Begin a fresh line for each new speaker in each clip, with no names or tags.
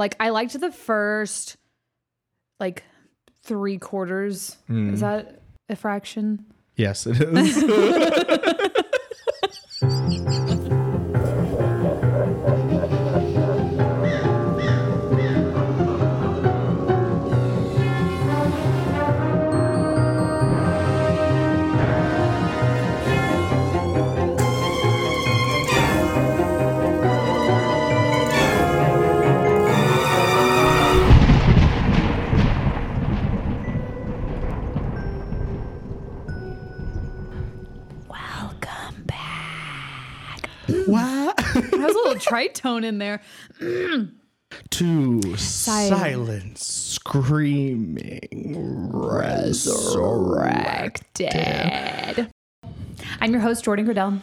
like I liked the first like three quarters.
Hmm.
Is that a fraction?
Yes, it is.
tritone in there.
to Silent Screaming resurrected.
I'm your host, Jordan Gradell.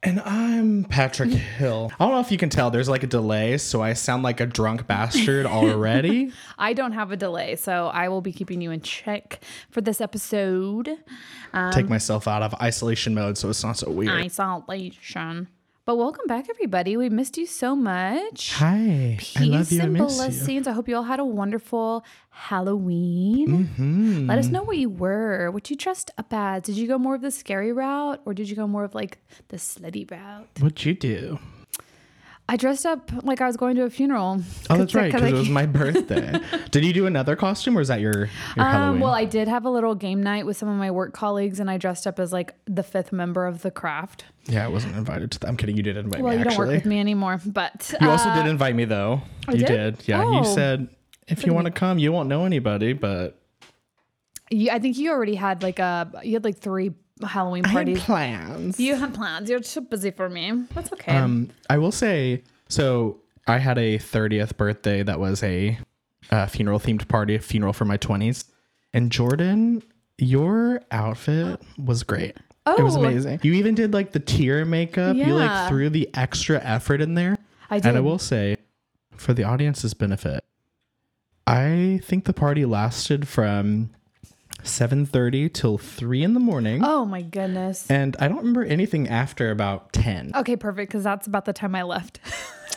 And I'm Patrick Hill. I don't know if you can tell, there's like a delay, so I sound like a drunk bastard already.
I don't have a delay, so I will be keeping you in check for this episode. Um,
Take myself out of isolation mode so it's not so weird.
Isolation. But welcome back, everybody. We missed you so much.
Hi. I love you. I
and
you.
blessings. I hope you all had a wonderful Halloween.
Mm-hmm.
Let us know what you were, what you dressed up as. Did you go more of the scary route or did you go more of like the slutty route?
What'd you do?
I dressed up like I was going to a funeral.
Oh, that's right, because
I
it was my birthday. Did you do another costume or is that your, your Halloween?
Um, well, I did have a little game night with some of my work colleagues, and I dressed up as like the fifth member of the craft.
yeah, I wasn't invited to that. I'm kidding. You did invite
Well,
me,
you don't work with me anymore, but
You also
uh,
did invite me, though. you
did?
did? Yeah. You
Oh.
said, if you want to come, you won't know anybody, but
you, I think you already had like a you had like three Halloween
I had
parties.
plans.
You had plans. You're too busy for me. That's okay.
Um, I will say, so I had a 30th birthday that was a uh, funeral themed party, a funeral for my 20s. And Jordan, your outfit was great. Oh. It was
Oh.
amazing. You even did like the tear makeup.
Yeah.
You like threw the extra effort in there.
I did.
And I will say, for the audience's benefit, I think the party lasted from 7:30 till 3 in the morning.
oh my goodness.
And I don't remember anything after about 10.
Okay, perfect. Because that's about the time I left.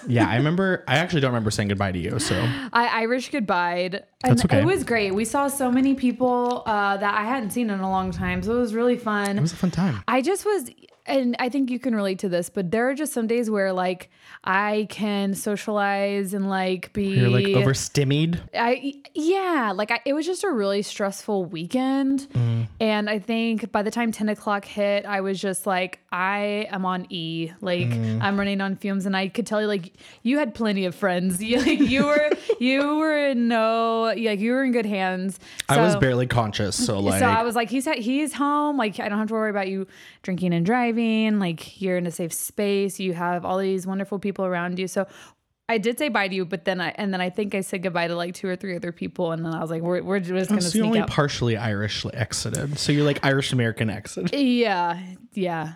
Yeah, I remember. I actually don't remember saying goodbye to you. So
I Irish goodbye. And
That's okay.
it was great. We saw so many people uh, that I hadn't seen in a long time. So it was really fun.
it was a fun time.
I just was, and I think you can relate to this, but there are just some days where like I can socialize and like be
You're like overstimmied.
I yeah, like I, it was just a really stressful weekend,
Mm.
and I think by the time ten o'clock hit, I was just like, I am on E, like
Mm.
I'm running on fumes, and I could tell you like you had plenty of friends, you like you were you were in no like you were in good hands.
I was barely conscious, so like
so I was like, he's at, he's home. Like I don't have to worry about you drinking and driving. Like you're in a safe space. You have all these wonderful people around you. So I did say bye to you, but then I and then I think I said goodbye to like two or three other people, and then I was like, we're we're just gonna
so
sneak
you only
out.
partially Irish exited. So you're like Irish American exited.
yeah, yeah,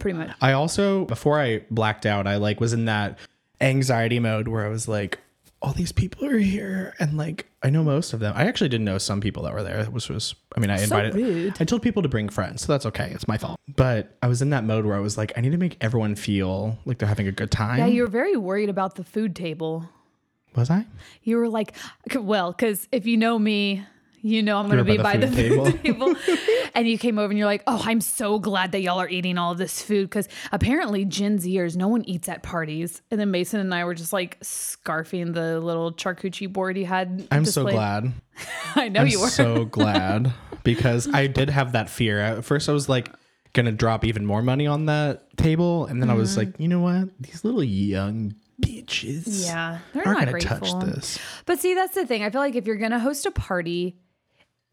pretty much.
I also before I blacked out, I like was in that anxiety mode where I was like, all these people are here, and like I know most of them. I actually didn't know some people that were there. Which was, I mean, I invited.
rude.
I told people to bring friends, so that's okay. It's my fault. But I was in that mode where I was like, I need to make everyone feel like they're having a good time.
Yeah, you were very worried about the food table.
was I?
You were like, well, because if you know me, you know I'm going to be
by
by
the food
food table. and you came over and you're like, oh, I'm so glad that y'all are eating all this food because apparently Gen Zers, no one eats at parties. And then Mason and I were just like scarfing the little charcuterie board he had.
I'm so glad.
I know
I'm
you were.
so glad because I did have that fear. At first, I was like gonna drop even more money on that table, and then I was mm-hmm. like, you know what? These little young bitches,
yeah, they're
aren't
not
gonna
grateful.
touch this.
But see, that's the thing. I feel like if you're going to host a party,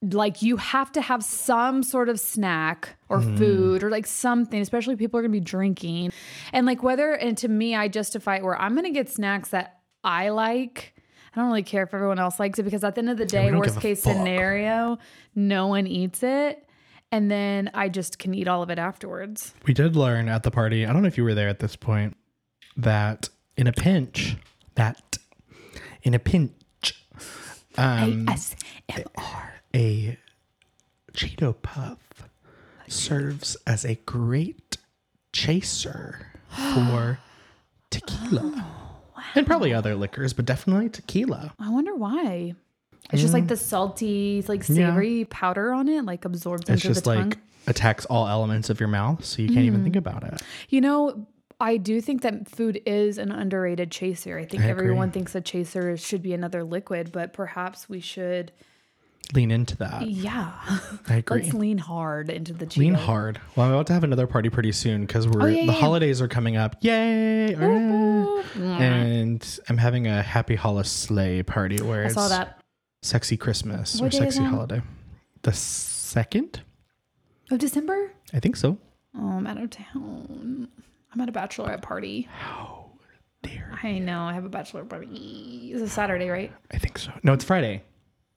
like you have to have some sort of snack or
Mm-hmm.
food or like something, especially people are going to be drinking. And like whether, and to me, I justify it where I'm going to get snacks that I like. I don't really care if everyone else likes it because at the end of the day,
don't
worst case
fuck.
scenario, no one eats it. And then I just can eat all of it afterwards.
We did learn at the party. I don't know if you were there at this point. That in a pinch, that in a pinch, um,
ASMR.
A Cheeto Puff serves as a great chaser for tequila. Oh, and probably other liquors, but definitely tequila.
I wonder why. It's just like the salty, like savory powder on it, like absorbs
It's
into
just
the
like
tongue.
attacks all elements of your mouth, so you can't even hmm. think about it.
You know, I do think that food is an underrated chaser. I think
I
everyone
agree.
thinks a chaser should be another liquid, but perhaps we should,
Lean into that.
yeah,
I agree.
let's lean hard into the Cheeto.
Lean hard. Well, I'm about to have another party pretty soon because we're
Oh, yeah,
the
yeah,
holidays are coming up. Yay! And I'm having a happy holiday party where
I
it's
saw that.
sexy Christmas
What
or sexy holiday. The second,
Of December?
I think so.
Oh, I'm out of town. I'm at a bachelorette party.
Oh dear,
I know. I have a bachelor party. It's a Saturday, right?
I think so. No, it's Friday.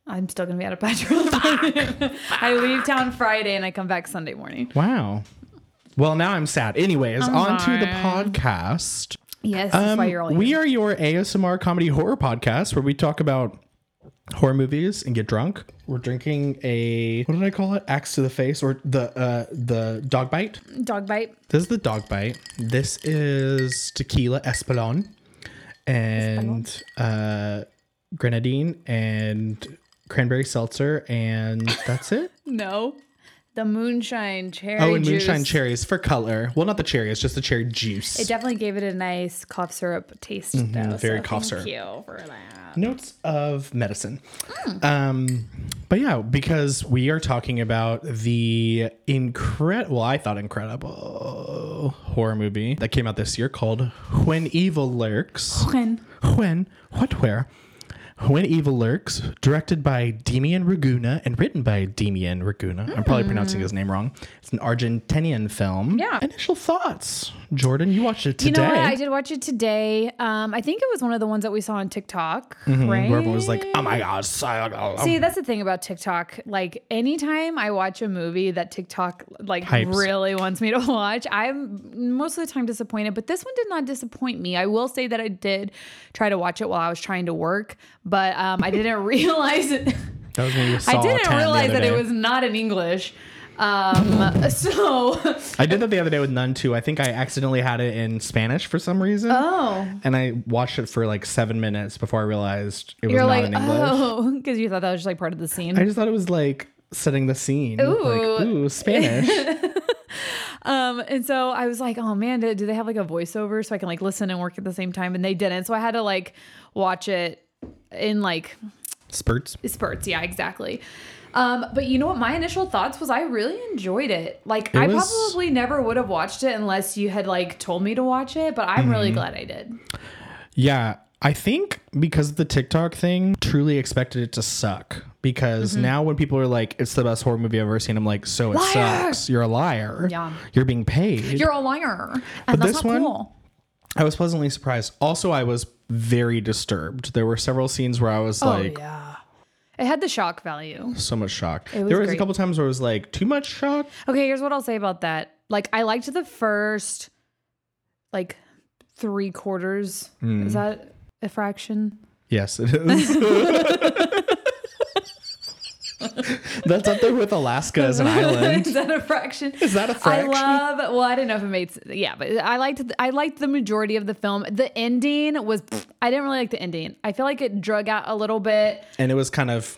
I'm still gonna be a bachelor party. I leave town Friday and I come back Sunday morning.
Wow. Well, now I'm sad. Anyways,
I'm
on to the podcast.
Yes, that's
Um,
why you're all
we are your ASMR comedy horror podcast where we talk about horror movies and get drunk. We're drinking a what did I call it? Axe to the face or the uh the dog bite.
dog bite.
This is the dog bite. This is tequila Espolon and uh grenadine and cranberry seltzer and that's it.
No, the moonshine cherry.
Oh, and
juice.
moonshine cherries for color. Well, not the cherry, it's just the cherry juice.
It definitely gave it a nice cough syrup taste.
Mm-hmm, very
so
cough
thank
syrup.
you for that.
notes of medicine. Um, but yeah, because we are talking about the incredible, well, I thought incredible horror movie that came out this year called When Evil Lurks.
When
When, what, where? When Evil Lurks, directed by Demian Raguna and written by Demian Raguna. I'm probably pronouncing his name wrong. It's an Argentinian film.
Yeah.
Initial thoughts. Jordan, you watched it today.
you know what, I did watch it today. Um, I think it was one of the ones that we saw on TikTok, right?
Mm-hmm. Where everyone was like, oh my God.
See, that's the thing about TikTok. Like, anytime I watch a movie that TikTok like
Hypes.
really wants me to watch, I'm most of the time disappointed. But this one did not disappoint me. I will say that I did try to watch it while I was trying to work, but um, I didn't realize it.
That was when you saw
I didn't
10 the
realize that it was not in English. Um, so,
I did that the other day with Nun 2. I think I accidentally had it in Spanish for some reason.
oh,
And I watched it for like seven minutes before I realized it was
you're
not
like,
in English.
oh, because you thought that was just like part of the scene.
I just thought it was like setting the scene.
Ooh.
Like, ooh, Spanish.
Um, and so I was like, oh man, do, do they have like a voiceover so I can like listen and work at the same time? And they didn't. So I had to like watch it in like
Spurts.
spurts. Yeah, exactly. Um, but you know what? My initial thoughts was I really enjoyed it. Like I
was-
probably never would have watched it unless you had like told me to watch it, but I'm
Mm-hmm.
really glad I did.
Yeah. I think because of the TikTok thing, truly expected it to suck. Because
Mm-hmm.
now when people are like, it's the best horror movie I've ever seen, I'm like, so it
Liar!
sucks. You're a liar.
Yeah.
You're being paid.
You're a liar. And
But
that's
this
not
one-
cool.
I was pleasantly surprised. Also, I was very disturbed. There were several scenes where I was like,
oh yeah. It had the shock value.
so much shock.
was
there was
great.
a couple times where it was like too much shock.
Okay, here's what I'll say about that. Like, I liked the first, like, three quarters.
Hmm.
Is that a fraction?
Yes, it is. That's up there with Alaska as an island.
Is that a fraction?
Is that a fraction?
I love. Well, I don't know if it made. Yeah, but I liked. I liked the majority of the film. The ending was. I didn't really like the ending. I feel like it drug out a little bit.
and it was kind of.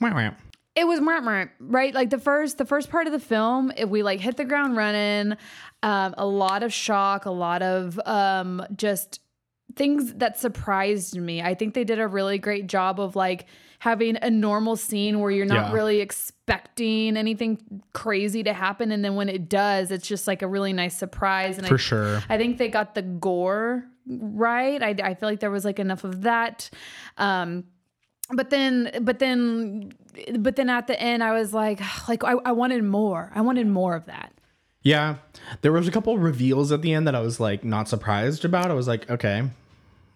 wah, wah.
it was right like the first the first part of the film if we like hit the ground running um a lot of shock a lot of um just things that surprised me i think they did a really great job of like having a normal scene where you're not
Yeah.
really expecting anything crazy to happen and then when it does it's just like a really nice surprise and
For
I,
sure.
I think they got the gore right. I, I feel like there was like enough of that. Um, but then, but then, but then at the end, I was like, like I, I wanted more. I wanted more of that.
Yeah, there was a couple reveals at the end that I was like not surprised about. I was like, okay,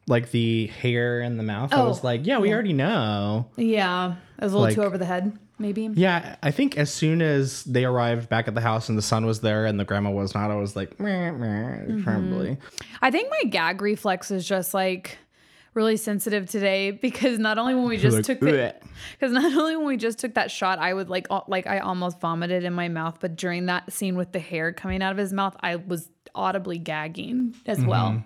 like the hair in the mouth. I
Oh,
was like, yeah, we already know.
Yeah, I was a little
Like-
too over the head, maybe.
Yeah, I think as soon as they arrived back at the house and the son was there and the grandma was not, I was like, meh, meh,
Mm-hmm.
probably.
I think my gag reflex is just like really sensitive today because not only when we just
Like,
took because not only when we just took that shot, I would like like I almost vomited in my mouth, but during that scene with the hair coming out of his mouth, I was audibly gagging as well.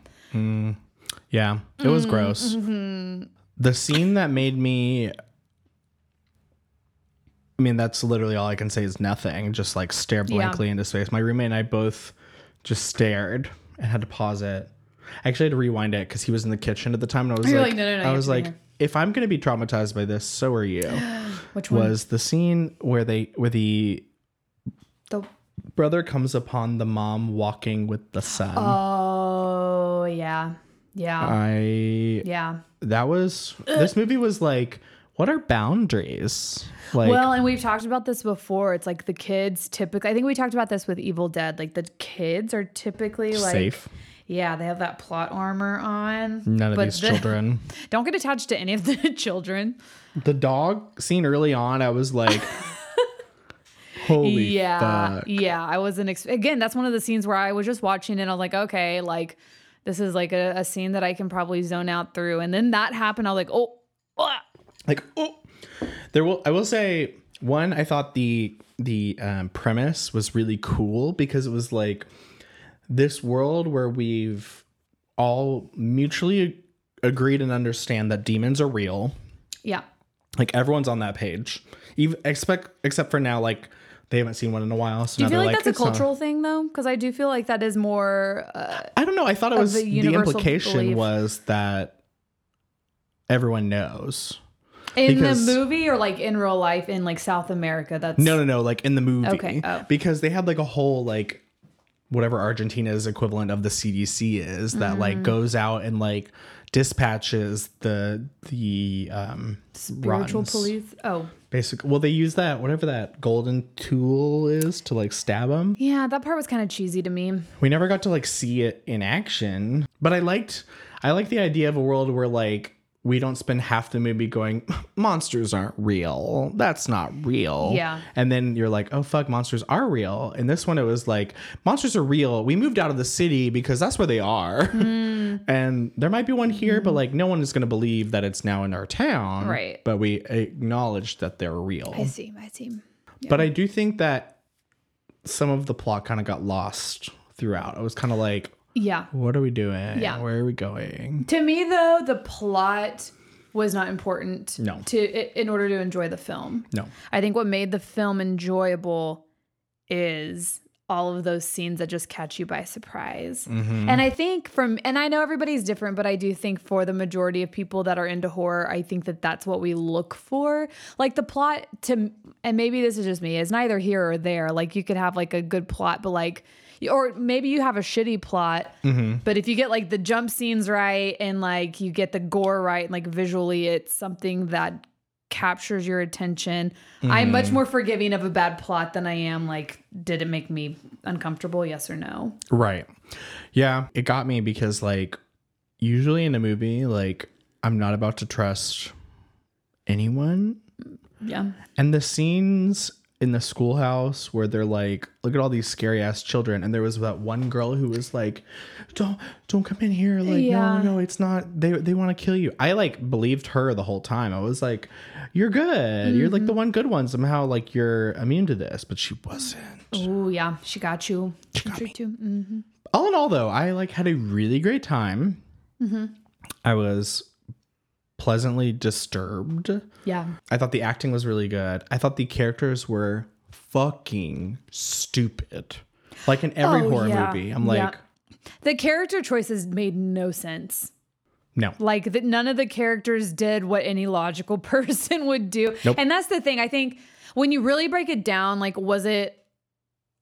Yeah, it was
Mm,
gross.
mm-hmm.
The scene that made me. I mean, that's literally all I can say is nothing. Just like stare blankly into space. My roommate and I both just stared and had to pause it. I actually had to rewind it because he was in the kitchen at the time, and I was
You're
like,
like, "No, no, no,
I was like,
here."
if I'm gonna be traumatized by this, so are you.
Which one?
was the scene where they where the
the
brother comes upon the mom walking with the son.
Oh yeah. Yeah.
I
yeah.
that was this movie was like what are boundaries like
well, and we've talked about this before. It's like the kids typically I think we talked about this with Evil Dead. Like the kids are typically like
safe
Yeah, they have that plot armor on.
none of these
the-
children
Don't get attached to any of the children.
the dog scene early on i was like holy
yeah.
fuck
Yeah. I wasn't ex- again, that's one of the scenes where I was just watching it and I was like, okay, like this is like a, a scene that I can probably zone out through. And then that happened. I was like, oh, ah.
like oh there will i will say one i thought the the um, premise was really cool because it was like this world where we've all mutually agreed and understand that demons are real
yeah.
like everyone's on that page even expect except for now like they haven't seen one in a while so
Do you feel like,
like
that's a
"It's not-"
cultural thing though? Because I do feel like that is more. Uh,
i don't know i thought it was
the
the, implication
belief.
was that everyone knows
in
Because-
the movie or like in real life in like South America. That's
no no no like in the movie
Okay, oh.
because they had like a whole like whatever argentina's equivalent of the cdc is that
Mm.
like goes out and like dispatches the the um
spiritual
rottens.
police. Oh,
basically well they use that whatever that golden tool is to like stab them
yeah, that part was kind of cheesy to me.
we never got to like see it in action but i liked i like the idea of a world where like we don't spend half the movie going monsters aren't real that's not real
Yeah.
and then you're like oh fuck monsters are real and this one it was like monsters are real we moved out of the city because that's where they are
Hmm.
And there might be one here but like no one is going to believe that it's now in our town
Right.
but we acknowledge that they're real
I see. I see.
but I do think that some of the plot kind of got lost throughout. I was kind of like,
Yeah.
what are we doing?
Yeah.
Where are we going?
To me, though, the plot was not important.
No.
To in order to enjoy the film.
No.
I think what made the film enjoyable is all of those scenes that just catch you by surprise.
Mm-hmm.
And I think from and I know everybody's different, but I do think for the majority of people that are into horror, I think that that's what we look for. Like the plot to and maybe this is just me, is neither here or there. Like you could have like a good plot, but like or maybe you have a shitty plot, but if you get like the jump scenes right and like you get the gore right, and like visually it's something that captures your attention. I'm mm-hmm. much more forgiving of a bad plot than I am like, did it make me uncomfortable? Yes or no?
Right. Yeah. It got me because, like, usually in a movie, like, I'm not about to trust anyone.
Yeah.
And the scenes in the schoolhouse where they're like, look at all these scary ass children. And there was that one girl who was like, don't, don't come in here. Like,
Yeah.
no, no, it's not, they, they want to kill you. I like believed her the whole time. I was like, you're good. You're like the one good one. Somehow like you're immune to this, but she wasn't.
Oh yeah, she got you. She
got me.
too. Mm.
all in all though i like had a really great time i was pleasantly disturbed
Yeah.
i thought the acting was really good i thought the characters were fucking stupid like in every
Oh,
horror
yeah.
movie i'm
Yeah.
like
The character choices made no sense.
no
Like that none of the characters did what any logical person would do.
Nope.
And that's the thing. I think when you really break it down, like was it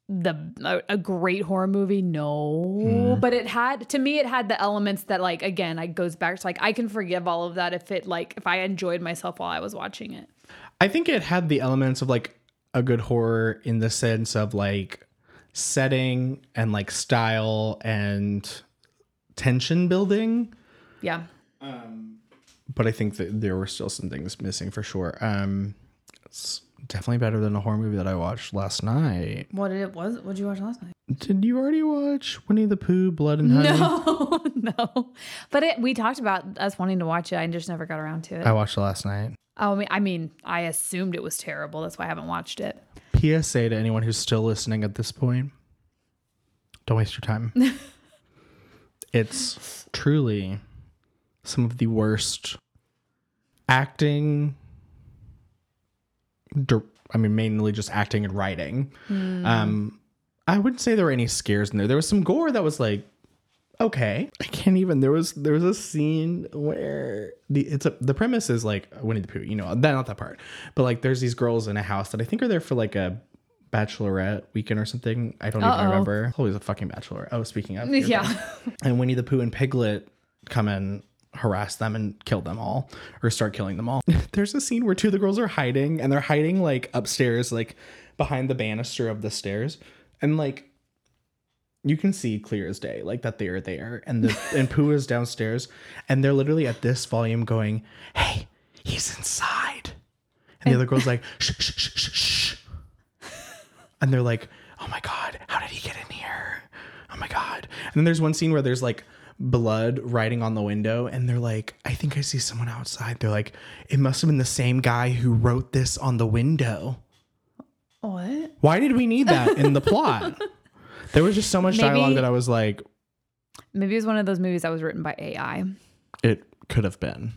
the a, a great horror movie? No. But it had to me it had the elements that like again, it goes back to like I can forgive all of that if it like if I enjoyed myself while I was watching it.
i think it had the elements of like a good horror in the sense of like setting and like style and tension building
Yeah.
Um but I think that there were still some things missing for sure. Um, it's definitely better than a horror movie that I watched last night.
What did it was? What did you watch last night?
Did you already watch Winnie the Pooh, Blood and Honey?
No, no. But it, we talked about us wanting to watch it. I just never got around to it.
I watched it last night.
Oh, I mean, I mean, I assumed it was terrible. That's why I haven't watched it.
PSA to anyone who's still listening at this point: Don't waste your time. it's truly some of the worst acting. Dir- I mean, mainly just acting and writing. Um, I wouldn't say there were any scares in there. There was some gore that was like okay. I can't even. There was there was a scene where the it's a the premise is like Winnie the Pooh. You know that not that part, but like there's these girls in a house that I think are there for like a bachelorette weekend or something. I don't
Uh-oh.
even remember. Always a fucking bachelorette. Oh, speaking of,
Yeah.
and Winnie the Pooh and Piglet come and harass them and kill them all or start killing them all. There's a scene where two of the girls are hiding and they're hiding like upstairs, like behind the banister of the stairs. And like you can see clear as day, like that they are there. And the and Pooh is downstairs and they're literally at this volume going, Hey, he's inside. And the other girl's like, shh, shh, shh, shh, shh. And they're like, oh my God, how did he get in here? Oh my God. And then there's one scene where there's like blood writing on the window. And they're like, I think I see someone outside. They're like, it must have been the same guy who wrote this on the window.
What?
Why did we need that in the plot? There was just so much
Maybe-
dialogue that I was like,
Maybe it was one of those movies that was written by AI.
it could have been.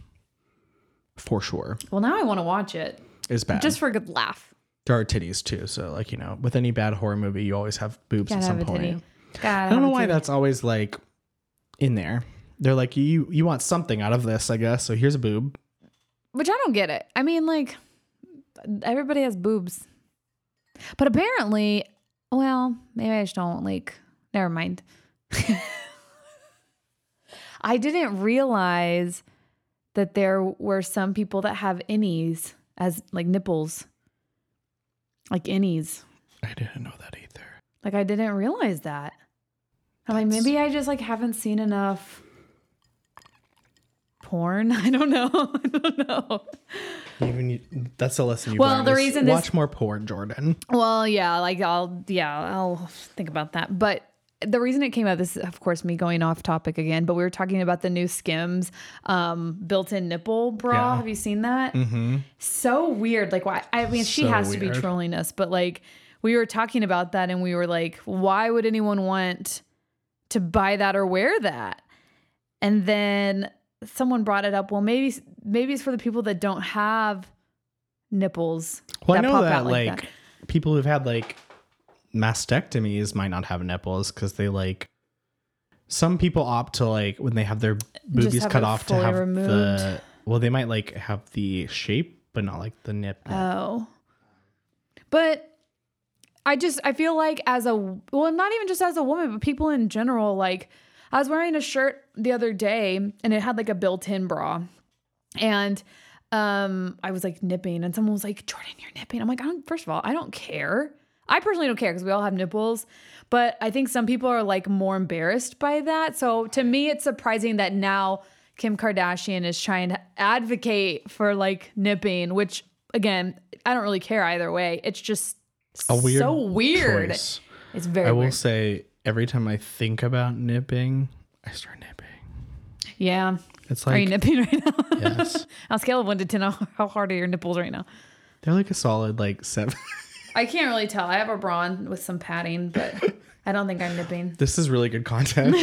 For sure.
Well, now I want to watch it
It's bad.
just for a good laugh.
there are titties too. So, like, you know, with any bad horror movie, you always have boobs
Gotta
at some point.
titty. Gotta
I don't know why that's always like in there. They're like, you you want something out of this, I guess. So here's a boob.
Which I don't get it. I mean, like, everybody has boobs. But apparently, well, maybe I just don't like, never mind. I didn't realize that there were some people that have innies as like nipples. Like innies.
I didn't know that either.
Like I didn't realize that. I'm like, maybe I just like haven't seen enough porn. I don't know. I don't know.
Even you, that's a lesson you
Well,
learned.
the reason this-
watch more porn, Jordan.
Well, yeah, like I'll yeah, I'll think about that. But the reason it came up, this is of course me going off topic again, but we were talking about the new Skims um, built-in nipple bra.
Yeah.
Have you seen that?
Mm-hmm.
So weird. Like why I mean she
So
has to be trolling us, but like we were talking about that and we were like, why would anyone want to buy that or wear that? And then someone brought it up, well maybe maybe it's for the people that don't have nipples.
Well, I know that like,
like that.
people who've had like mastectomies might not have nipples because they like. Some people opt to like when they have their boobies
have
cut off to have
removed.
the. Well, they might like have the shape, but not like the nip.
Oh. But I just I feel like as a well, not even just as a woman, but people in general, like I was wearing a shirt the other day and it had like a built-in bra. And um I was like nipping and someone was like, Jordan, you're nipping. I'm like, I don't first of all, I don't care. I personally don't care because we all have nipples, but I think some people are like more embarrassed by that. So to me, it's surprising that now Kim Kardashian is trying to advocate for like nipping, which again, I don't really care either way. It's just
A weird
so weird.
choice.
It's very
I will
weird.
say every time I think about nipping, I start nipping.
Yeah.
It's like.
Are you nipping right now?
yes,
On a scale of one to ten, how hard are your nipples right now?
they're like a solid like seven.
I can't really tell. I have a bra on with some padding, but I don't think I'm nipping.
this is really good content.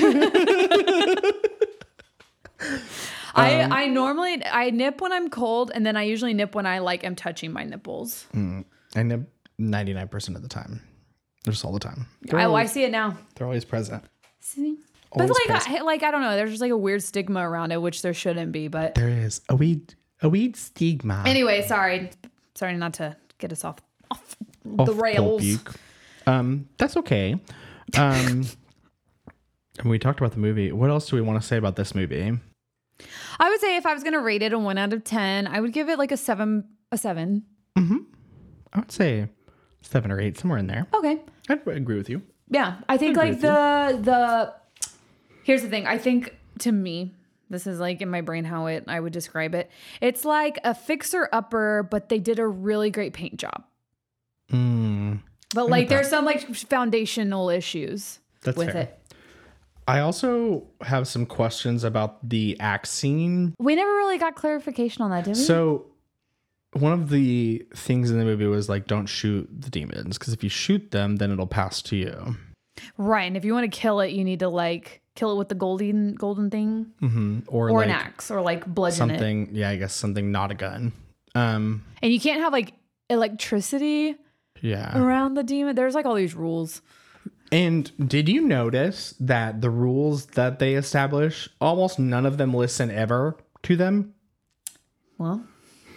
I,
Um,
I normally I nip when I'm cold, and then I usually nip when I like am touching my nipples.
I nip ninety nine percent of the time, just all the time. They're,
I, I see it now.
they're always present.
See? But like,
present.
I, like I don't know. There's just like a weird stigma around it, which there shouldn't be. But
There is a weed a weed stigma.
anyway, sorry, sorry not to get us off off
Off
the rails.
topic. Um, that's okay. Um, and we talked about the movie. What else do we want to say about this movie?
I would say if I was gonna rate it a one out of ten, I would give it like a seven. A seven. Hmm.
I would say seven or eight, somewhere in there.
Okay.
I'd agree with you.
Yeah, I think
agree
like the the here's the thing. I think to me, this is like in my brain how it I would describe it. It's like a fixer upper, but they did a really great paint job.
Mm,
But like there's some like foundational issues
That's
with
fair.
it.
I also have some questions about the axe scene.
We never really got clarification on that, did we?
So, one of the things in the movie was like, don't shoot the demons because if you shoot them, then it'll pass to you.
right, and if you want to kill it, you need to like kill it with the golden golden thing
hmm Or,
or
like
an axe or like bludgeon it.
something. Yeah, I guess something not a gun. Um.
And you can't have like electricity
Yeah.
around the demon. There's like all these rules.
And did you notice that the rules that they establish, almost none of them listen ever to them?
Well,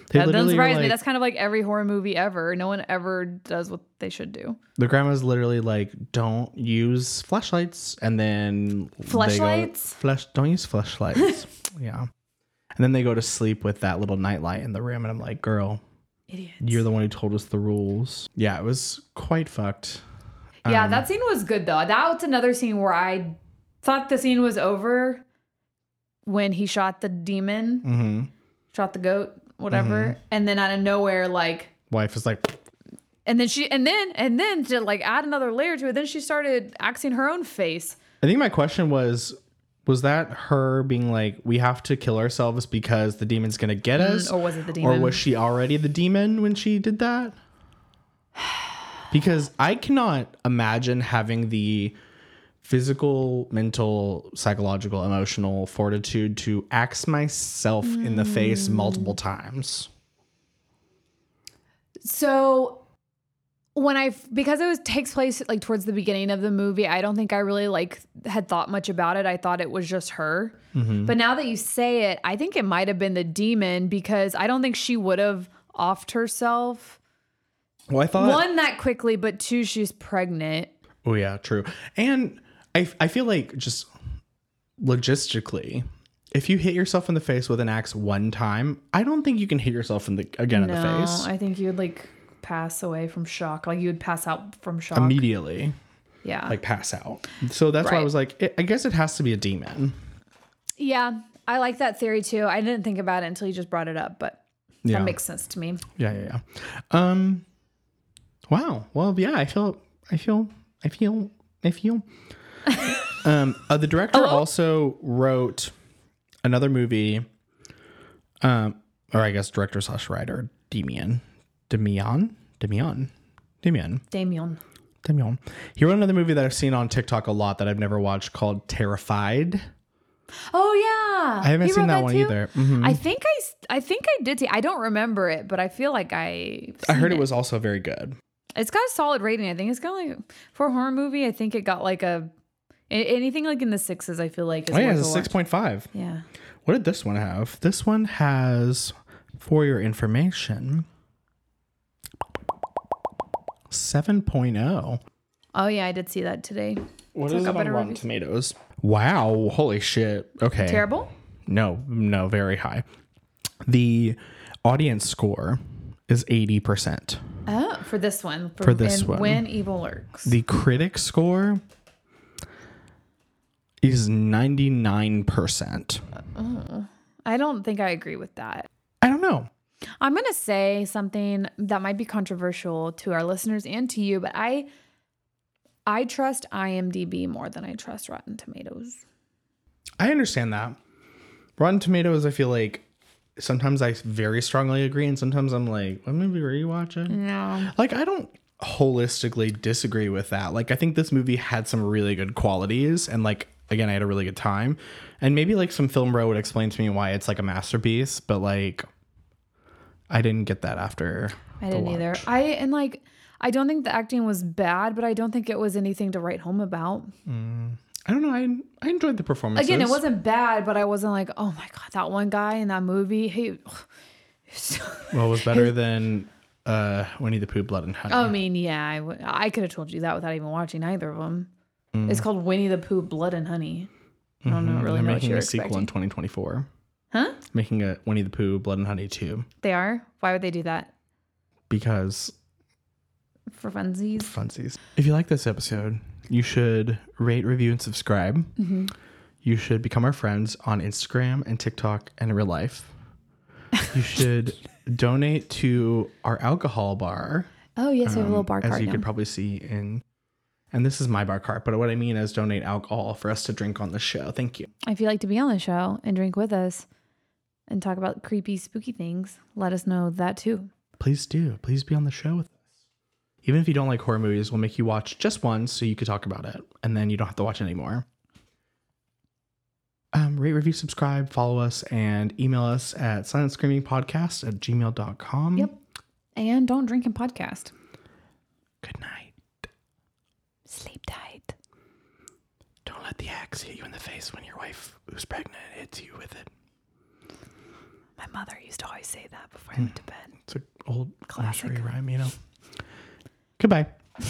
They
that doesn't surprise me. That's kind of like every horror movie ever. No one ever does what they should do.
The grandma's literally like, "Don't use flashlights," and then go- Flesh. Don't use flashlights. yeah. And then they go to sleep with that little nightlight in the room, and I'm like, "Girl,
Idiots.
you're the one who told us the rules." Yeah, it was quite fucked.
Yeah,
Um,
that scene was good though. That was another scene where I thought the scene was over when he shot the demon,
Mm-hmm.
shot the goat, whatever, mm-hmm. and then out of nowhere, like,
Wife is like,
and then she, and then, and then to like add another layer to it, then she started axing her own face.
I think my question was was that her being like we have to kill ourselves because the demon's going to get mm, us
or was it the demon?
or was she already the demon when she did that? Because I cannot imagine having the physical, mental, psychological, emotional fortitude to axe myself in the face mm. multiple times.
So when I because it was takes place like towards the beginning of the movie, I don't think I really like had thought much about it. I thought it was just her. Mm-hmm. But now that you say it, I think it might have been the demon because I don't think she would have offed herself.
Well, I thought
One that quickly, but two she's pregnant.
Oh yeah, true. And I I feel like just logistically, if you hit yourself in the face with an axe one time, I don't think you can hit yourself in the again in the
No,
face
I think you would like pass away from shock. Like you would pass out from shock.
immediately,
yeah.
like pass out. So that's why I was like, it, I guess it has to be a demon.
yeah. I like that theory too. I didn't think about it until you just brought it up, but
Yeah,
that makes sense to me.
yeah, yeah, yeah. Um, wow. Well, yeah, I feel, I feel, I feel, I feel. um, uh, the director
Hello?
also wrote another movie. Um, or I guess director slash writer Demian, Demian, Demian, Demian,
Damien.
Demian. He wrote another movie that I've seen on TikTok a lot that I've never watched called Terrified.
Oh yeah,
I haven't
He
seen
wrote
that, one
too?
either. Mhm.
I think I, I think I did see. I don't remember it, but I feel like I.
I heard it was also very good.
It's got a solid rating. I think it's got like for a horror movie. I think it got like a- anything like in the sixes. I feel like is
Oh yeah, it's a six point five.
Yeah.
What did this one have? This one has, for your information, 7.0.
Oh yeah, I did see that today.
What
So
is
it
on Rotten
reviews.
Tomatoes? Wow. Holy shit. Okay.
Terrible.
No, no, very high. The audience score is 80%.
Oh, for this one.
For this
and
one.
When evil lurks.
The critic score is 99%.
I don't think I agree with that.
I don't know.
I'm gonna say something that might be controversial to our listeners and to you, but I I trust IMDb more than I trust Rotten Tomatoes.
I understand that. Rotten Tomatoes, I feel like sometimes I very strongly agree, and sometimes I'm like, what movie were you watching?
No.
Like, I don't holistically disagree with that. Like, I think this movie had some really good qualities, and like, again, I had a really good time. And maybe like some film bro would explain to me why it's like a masterpiece, but like, I didn't get that after.
I didn't either. I and like I don't think the acting was bad, but I don't think it was anything to write home about.
I don't know. I I enjoyed the performance.
Again, it wasn't bad, but I wasn't like, oh my god, that one guy in that movie. He,
Well, it was better than uh, Winnie the Pooh, Blood and Honey.
I mean, yeah, I, w- I could have told you that without even watching either of them. It's called Winnie the Pooh, Blood and Honey. I don't know, really
They're
know what
making
you're
a sequel in 2024.
Huh?
Making a Winnie the Pooh, Blood and Honey 2
They are. Why would they do that
because
for funsies?
funsies. If you like this episode, you should rate, review, and subscribe.
Mm-hmm.
You should become our friends on Instagram and TikTok and in real life. You should donate to our alcohol bar.
Oh yes, we have a little
um,
bar
as you
now.
could probably see in. And this is my bar cart, but what I mean is donate alcohol for us to drink on the show. Thank you.
if you'd like to be on the show and drink with us and talk about creepy, spooky things, let us know that too.
Please do. Please be on the show with us. Even if you don't like horror movies, we'll make you watch just one so you could talk about it, and then you don't have to watch anymore. Um, rate, review, subscribe, follow us, and email us at silentscreamingpodcast at gmail.com.
Yep. And don't drink and podcast.
Good night.
Sleep tight.
Don't let the axe hit you in the face when your wife who's pregnant hits you with it.
My mother used to always say that before I hmm. went to bed.
It's an old
Classic.
nursery rhyme, you know. Goodbye.